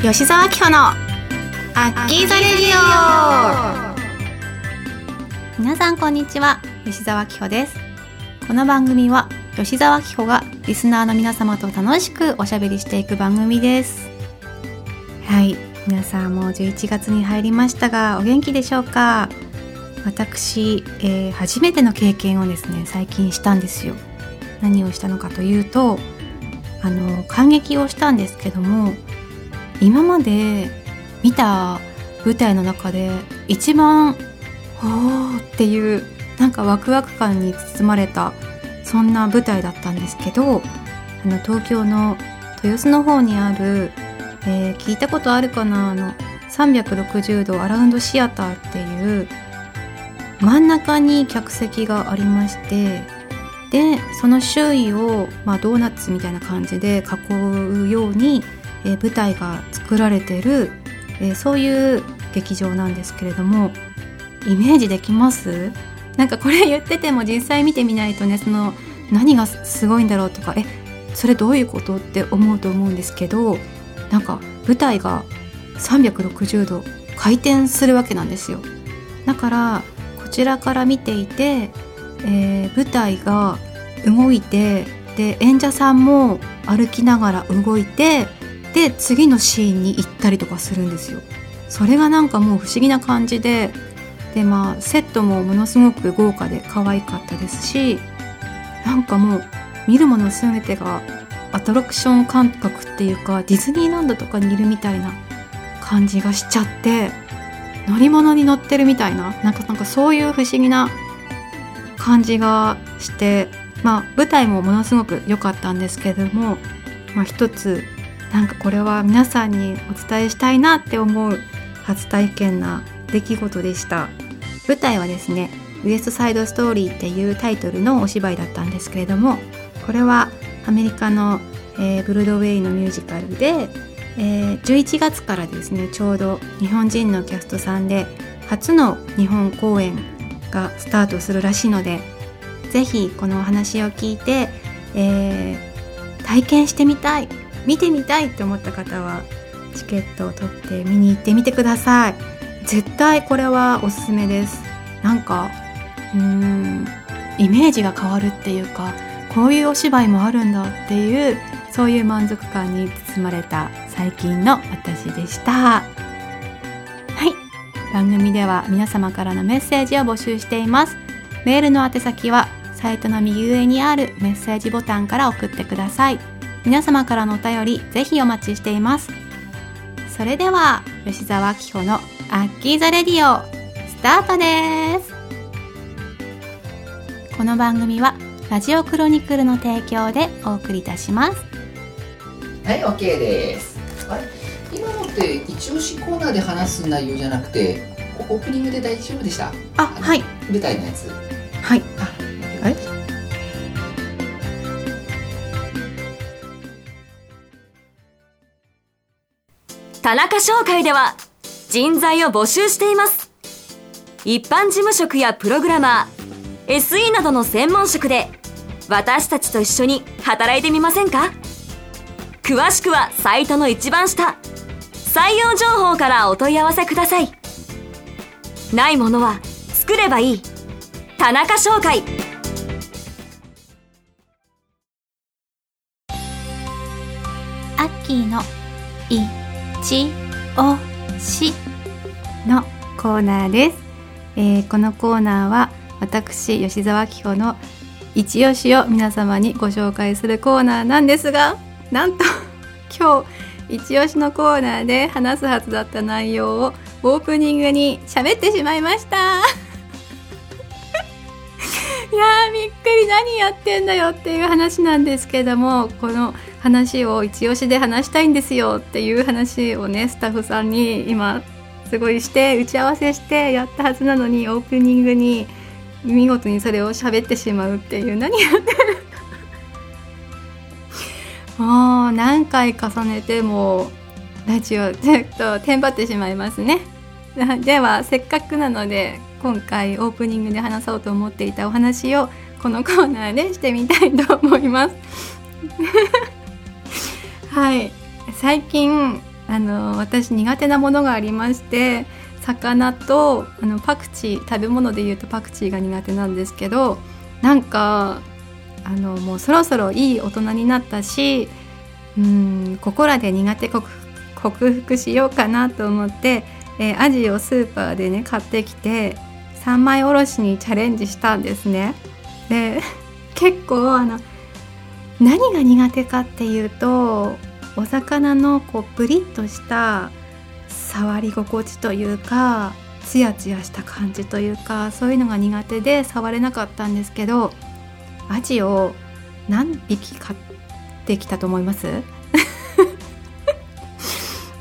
吉澤明穂のアッキーザレディオ。皆さんこんにちは吉澤明穂です。この番組は吉澤明穂がリスナーの皆様と楽しくおしゃべりしていく番組です。はい。皆さんもう11月に入りましたがお元気でしょうか？私、えー、初めての経験をですね最近したんですよ。何をしたのかというとあの感激をしたんですけども今まで見た舞台の中で一番「おー」っていうなんかワクワク感に包まれたそんな舞台だったんですけどあの東京の豊洲の方にある、えー、聞いたことあるかなあの360度アラウンドシアターっていう真ん中に客席がありましてでその周囲を、まあ、ドーナツみたいな感じで囲うように、えー、舞台が作られてる、えー、そういう劇場なんですけれどもイメージできます？なんかこれ言ってても実際見てみないとねその何がすごいんだろうとかえそれどういうことって思うと思うんですけどなんか舞台が360度回転するわけなんですよ。だからこちらから見ていてえー、舞台が動いてで演者さんも歩きながら動いてで次のシーンに行ったりとかするんですよ。それがなんかもう不思議な感じででまあセットもものすごく豪華で可愛かったですしなんかもう見るもの全てがアトラクション感覚っていうかディズニーランドとかにいるみたいな感じがしちゃって乗り物に乗ってるみたいななんかなんかそういう不思議な感じがしてまあ舞台もものすごく良かったんですけども、まあ、一つなんかこれは皆さんにお伝えしたいなって思う初体験な出来事でした。舞台はですねウエストサイドストーリーっていうタイトルのお芝居だったんですけれどもこれはアメリカの、えー、ブルドウェイのミュージカルで、えー、11月からですねちょうど日本人のキャストさんで初の日本公演がスタートするらしいので是非このお話を聞いて、えー、体験してみたい見てみたいって思った方はチケットを取って見に行ってみてください。絶対これはおすすめです。なんかうーんイメージが変わるっていうかこういうお芝居もあるんだっていうそういう満足感に包まれた最近の私でした。はい。番組では皆様からのメッセージを募集しています。メールの宛先はサイトの右上にあるメッセージボタンから送ってください。皆様からのお便りぜひお待ちしています。それでは吉澤明穂のアッキーザレディオスタートです。この番組はラジオクロニクルの提供でお送りいたします。はい OK です。今のって一押しコーナーで話す内容じゃなくてオープニングで大丈夫でした？あはい。舞台のやつ。はい田中商会では人材を募集しています。一般事務職やプログラマー SE などの専門職で私たちと一緒に働いてみませんか？詳しくはサイトの一番下採用情報からお問い合わせください。ないものは作ればいい。田中商会。アッキーのいいちおしのコーナーです、えー、このコーナーは私吉澤明子の一押しを皆様にご紹介するコーナーなんですがなんと 今日一押しのコーナーで話すはずだった内容をオープニングに喋ってしまいました。いやーびっくり。何やってんだよっていう話なんですけどもこの話を一押しで話したいんですよっていう話をねスタッフさんに今すごいして打ち合わせしてやったはずなのにオープニングに見事にそれを喋ってしまうっていう何やってる？もう何回重ねてもラジオちょっとテンパってしまいますね。ではせっかくなので今回オープニングで話そうと思っていたお話をこのコーナーでしてみたいと思います。はい最近あの私苦手なものがありまして魚とあのパクチー食べ物でいうとパクチーが苦手なんですけどなんかあのもうそろそろいい大人になったしうんここらで苦手克服しようかなと思って、えー、アジをスーパーでね買ってきて三枚おろしにチャレンジしたんですね。で 結構あの何が苦手かっていうとお魚のこうプリッとした触り心地というかツヤツヤした感じというかそういうのが苦手で触れなかったんですけどアジを何匹買ってきたと思います？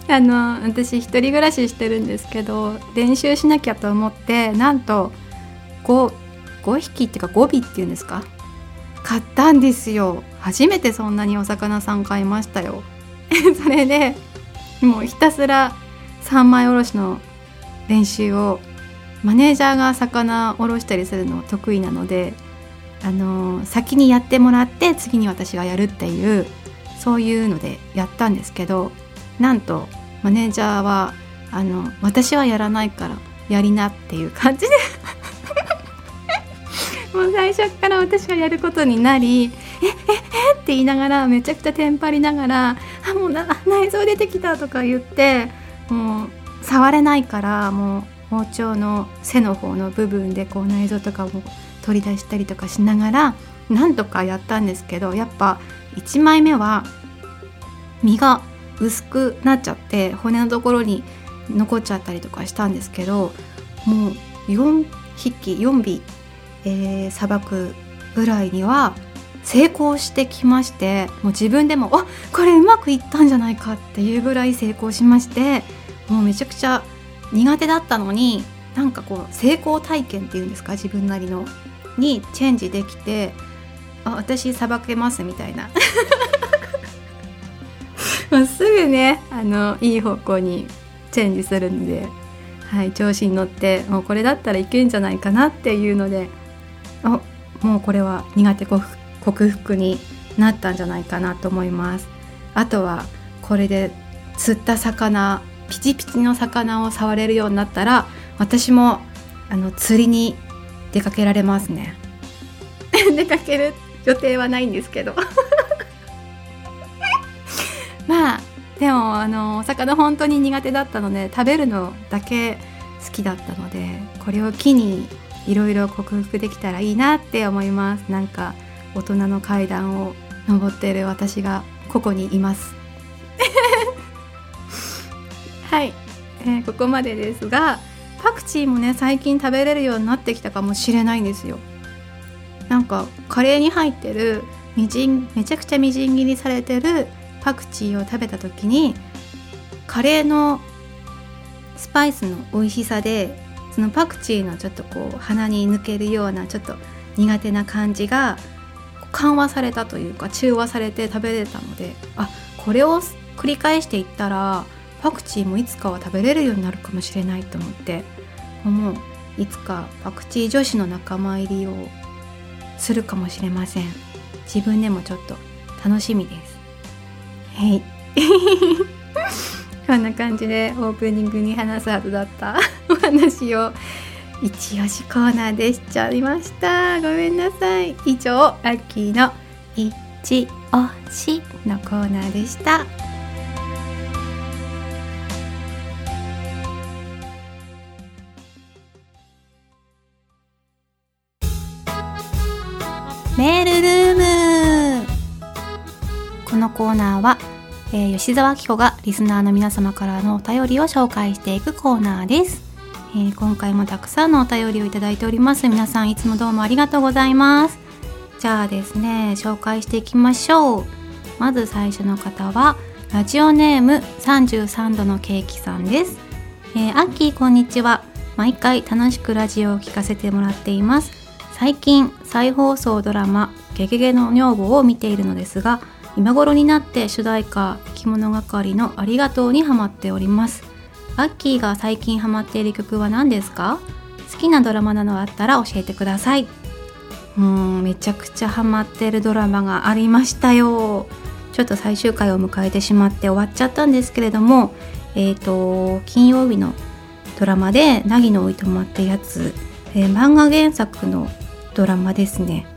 あの私一人暮らししてるんですけど練習しなきゃと思ってなんと 5, 5匹っていうか5尾っていうんですか？買ったんですよ。初めてそんなにお魚さん買いましたよ。それでもうひたすら三枚おろしの練習をマネージャーが魚おろしたりするの得意なのであの先にやってもらって次に私がやるっていうそういうのでやったんですけどなんとマネージャーはあの私はやらないからやりなっていう感じで。もう最初から私がやることになり「えええって言いながらめちゃくちゃテンパりながら「あもうな内臓出てきた」とか言ってもう触れないからもう包丁の背の方の部分でこう内臓とかも取り出したりとかしながらなんとかやったんですけどやっぱ1枚目は身が薄くなっちゃって骨のところに残っちゃったりとかしたんですけどもう4匹4尾えさばくぐらいには成功してきましてもう自分でもあこれうまくいったんじゃないかっていうぐらい成功しましてもうめちゃくちゃ苦手だったのになんかこう成功体験っていうんですか自分なりのにチェンジできてあ私さばけますみたいな。もうすぐねあのいい方向にチェンジするんで、はい、調子に乗ってもうこれだったらいけんじゃないかなっていうのであもうこれは苦手克克服になったんじゃないかなと思います。あとはこれで釣った魚ピチピチの魚を触れるようになったら私もあの釣りに出かけられますね。出かける予定はないんですけど。まあでもあのお魚本当に苦手だったので食べるのだけ好きだったのでこれを機にいろいろ克服できたらいいなって思います。なんか大人の階段を登っている私がここにいます。はい、えー、ここまでですがパクチーもね最近食べれるようになってきたかもしれないんですよ。なんかカレーに入ってるみじんめちゃくちゃみじん切りされてるパクチーを食べた時にカレーのスパイスの美味しさでそのパクチーのちょっとこう鼻に抜けるようなちょっと苦手な感じが緩和されたというか中和されて食べれたのであこれを繰り返していったらパクチーもいつかは食べれるようになるかもしれないと思ってもういつかパクチー女子の仲間入りをするかもしれません。自分でもちょっと楽しみです。はい。こんな感じでオープニングに話すはずだった お話を一押しコーナーでしちゃいましたごめんなさい。以上ラッキーの一押しのコーナーでした。メールルーム。このコーナーはえー、吉沢紀子がリスナーの皆様からのお便りを紹介していくコーナーです、えー、今回もたくさんのお便りをいただいております。皆さんいつもどうもありがとうございます。じゃあですね紹介していきましょう。まず最初の方はラジオネーム33度のケーキさんです、えー、アッキーこんにちは。毎回楽しくラジオを聞かせてもらっています。最近再放送ドラマゲゲゲの女房を見ているのですが今頃になって主題歌「着物係のありがとう」にハマっております。アッキーが最近ハマっている曲は何ですか？好きなドラマなどあったら教えてください。うんめちゃくちゃハマってるドラマがありましたよ。ちょっと最終回を迎えてしまって終わっちゃったんですけれどもえっ、ー、と金曜日のドラマで「凪のおいとま」ってやつ、えー、漫画原作のドラマですね。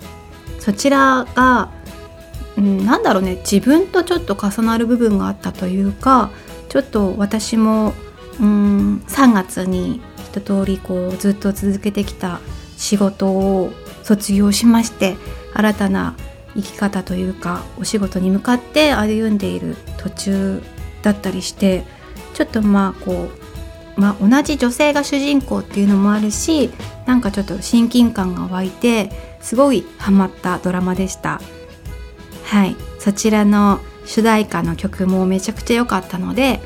そちらが、うん、なんだろうね。自分とちょっと重なる部分があったというかちょっと私もうん3月に一通りこうずっと続けてきた仕事を卒業しまして新たな生き方というかお仕事に向かって歩んでいる途中だったりしてちょっとまあこう、まあ、同じ女性が主人公っていうのもあるしなんかちょっと親近感が湧いてすごいハマったドラマでした。はい。そちらの主題歌の曲もめちゃくちゃ良かったので、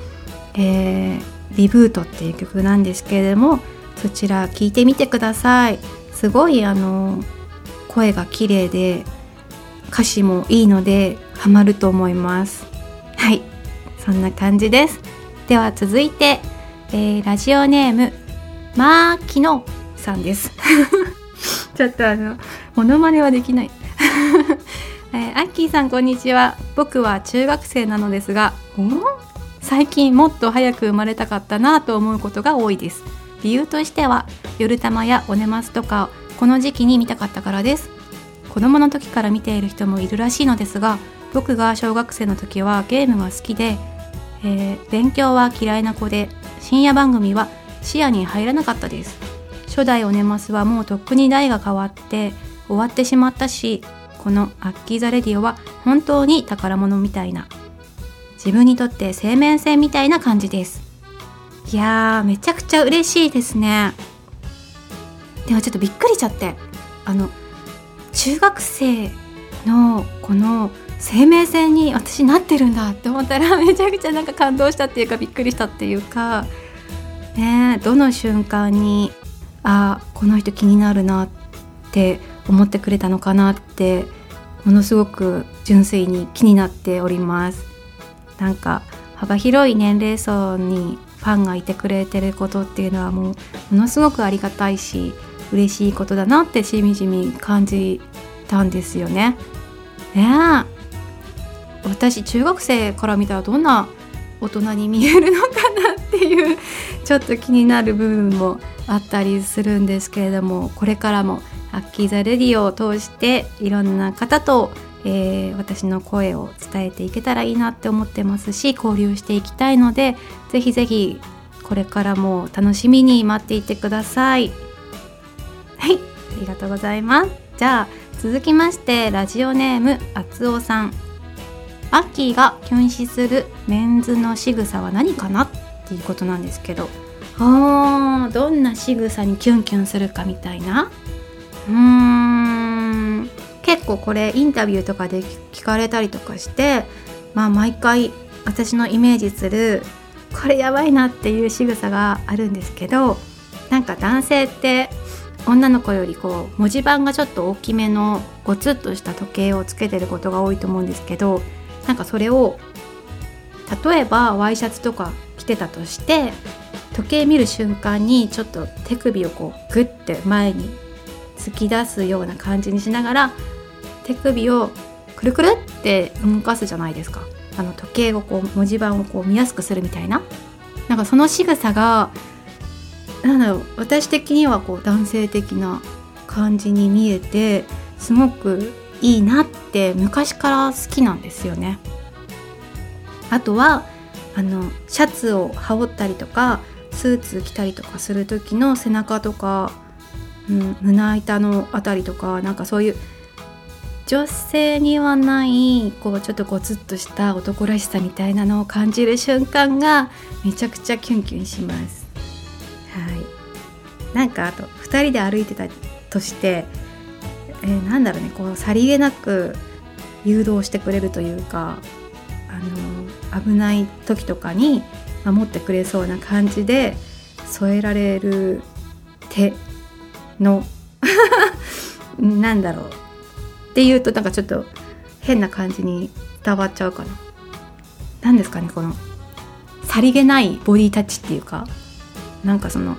えー、リブートっていう曲なんですけれどもそちら聴いてみてください。すごいあの声が綺麗で歌詞もいいのでハマると思います。はい。そんな感じです。では続いて、えー、ラジオネームマーキノさんです。ちょっとあのモノマネはできない。えー、アッキーさんこんにちは。僕は中学生なのですが最近もっと早く生まれたかったなと思うことが多いです。理由としては夜玉やおねますとかこの時期に見たかったからです。子供の時から見ている人もいるらしいのですが僕が小学生の時はゲームが好きで、えー、勉強は嫌いな子で深夜番組は視野に入らなかったです。初代オネマスはもうとっくに代が変わって終わってしまったしこのアッキーザレディオは本当に宝物みたいな。自分にとって生命線みたいな感じです。いやーめちゃくちゃ嬉しいですね。でもちょっとびっくりしちゃって。あの中学生のこの生命線に私なってるんだって思ったら めちゃくちゃなんか感動したっていうかびっくりしたっていうか。ねどの瞬間にあこの人気になるなって思ってくれたのかなってものすごく純粋に気になっております。なんか幅広い年齢層にファンがいてくれてることっていうのはもうものすごくありがたいし嬉しいことだなってしみじみ感じたんですよね。ね私中学生から見たらどんな大人に見えるのかなっていうちょっと気になる部分もあったりするんですけれどもこれからもアッキーザレディオを通していろんな方と、えー、私の声を伝えていけたらいいなって思ってますし交流していきたいのでぜひぜひこれからも楽しみに待っていてください。はいありがとうございます。じゃあ続きましてラジオネームあつおさん。アッキーがキュン死するメンズの仕草は何かなっていうことなんですけど。あーどんな仕草にキュンキュンするかみたいな。うーん。結構これインタビューとかで聞かれたりとかしてまあ毎回私のイメージするこれやばいなっていう仕草があるんですけどなんか男性って女の子よりこう文字盤がちょっと大きめのゴツッとした時計をつけてることが多いと思うんですけどなんかそれを例えばワイシャツとか着てたとして時計見る瞬間にちょっと手首をこうグッて前に突き出すような感じにしながら手首をくるくるって動かすじゃないですかあの時計をこう文字盤をこう見やすくするみたいななんかその仕草がなんだろう私的にはこう男性的な感じに見えてすごくいいなって昔から好きなんですよね。あとはあのシャツを羽織ったりとかスーツ着たりとかする時の背中とか、うん、胸板のあたりとかなんかそういう女性にはないこうちょっとゴツッとした男らしさみたいなのを感じる瞬間がめちゃくちゃキュンキュンします。はいなんかあと2人で歩いてたとして、えー、なんだろうねこうさりげなく誘導してくれるというかあの危ない時とかに守ってくれそうな感じで添えられる手の なんだろうっていうとなんかちょっと変な感じに伝わっちゃうかな。何ですかねこのさりげないボディタッチっていうかなんかその、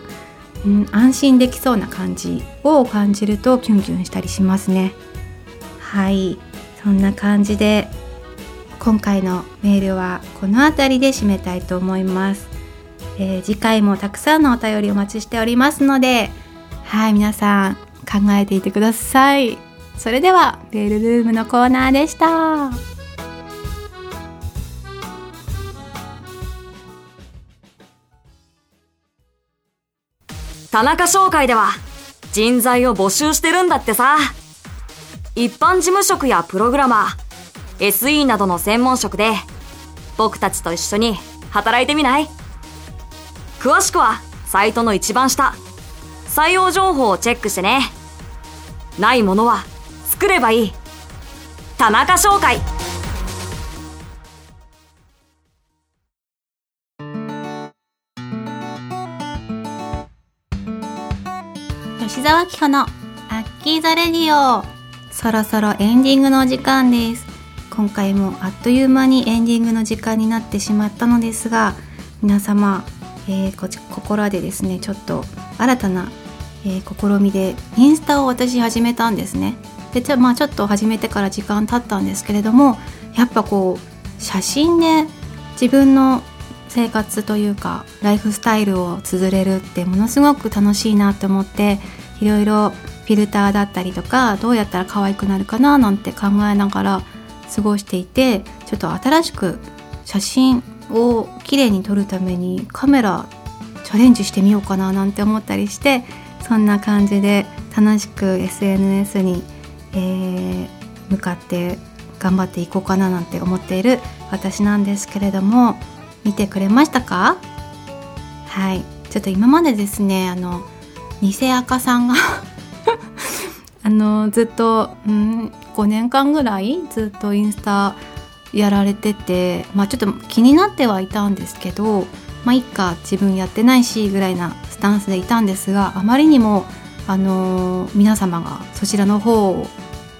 うん、安心できそうな感じを感じるとキュンキュンしたりしますね。はい。そんな感じで今回のメールはこの辺りで締めたいと思います、えー、次回もたくさんのお便りお待ちしておりますのではい皆さん考えていてください。それではメールルームのコーナーでした。田中商会では人材を募集してるんだってさ。一般事務職やプログラマー SE などの専門職で僕たちと一緒に働いてみない？詳しくはサイトの一番下。採用情報をチェックしてね。ないものは作ればいい。田中商会。吉沢紀穂のアッキーザレディオ。そろそろエンディングの時間です。今回もあっという間にエンディングの時間になってしまったのですが皆様、えー、こここらでですねちょっと新たな、えー、試みでインスタを私始めたんですね。でじゃあまあちょっと始めてから時間経ったんですけれどもやっぱこう写真で自分の生活というかライフスタイルを綴れるってものすごく楽しいなと思っていろいろフィルターだったりとかどうやったら可愛くなるかななんて考えながら過ごしていてちょっと新しく写真をきれいに撮るためにカメラチャレンジしてみようかななんて思ったりしてそんな感じで楽しく SNS に、えー、向かって頑張っていこうかななんて思っている私なんですけれども見てくれましたか？はい。ちょっと今までですねあの偽赤さんが あのずっと、うん、5年間ぐらいずっとインスタやられてて、まあ、ちょっと気になってはいたんですけどまあいっか自分やってないしぐらいなスタンスでいたんですがあまりにも、あの、皆様がそちらの方を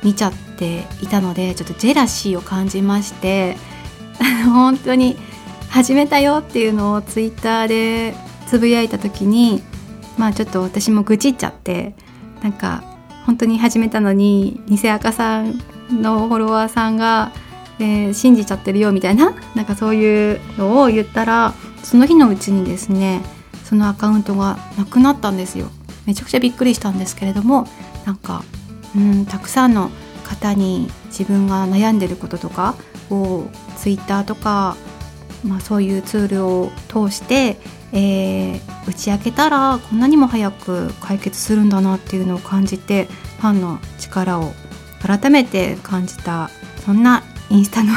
見ちゃっていたのでちょっとジェラシーを感じまして 本当に始めたよっていうのをツイッターでつぶやいた時にまあちょっと私も愚痴っちゃってなんか本当に始めたのに偽赤さんのフォロワーさんが、えー、信じちゃってるよみたいななんかそういうのを言ったらその日のうちにですねそのアカウントがなくなったんですよ。めちゃくちゃびっくりしたんですけれどもなんかうんたくさんの方に自分が悩んでることとかをツイッターとか、まあ、そういうツールを通してえー、打ち明けたらこんなにも早く解決するんだなっていうのを感じてファンの力を改めて感じたそんなインスタの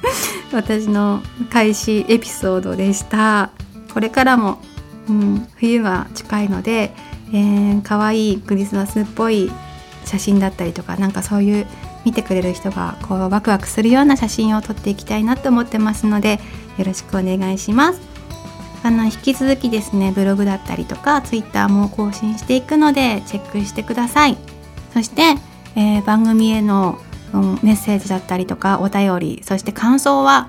私の開始エピソードでした。これからも、うん、冬が近いので、えー、可愛いクリスマスっぽい写真だったりとかなんかそういう見てくれる人がこうワクワクするような写真を撮っていきたいなと思ってますのでよろしくお願いします。あの引き続きですねブログだったりとかツイッターも更新していくのでチェックしてください。そして、えー、番組への、うん、メッセージだったりとかお便りそして感想は、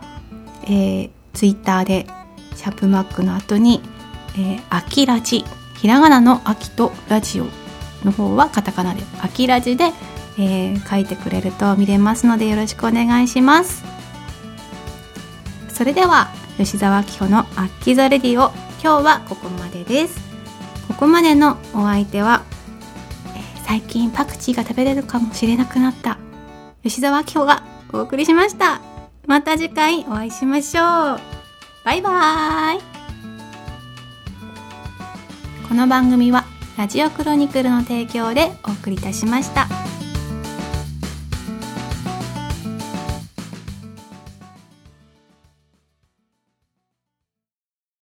えー、ツイッターでシャープマックの後に「えー、アキラジ」ひらがなの「秋」と「ラジオ」の方はカタカナで「アキラジで」えー、書いてくれると見れますのでよろしくお願いします。それでは吉沢紀穂のアッキザレディオ今日はここまでです。ここまでのお相手は、えー、最近パクチーが食べれるかもしれなくなった吉沢紀穂がお送りしました。また次回お会いしましょう。バイバーイ。この番組はラジオクロニクルの提供でお送りいたしました。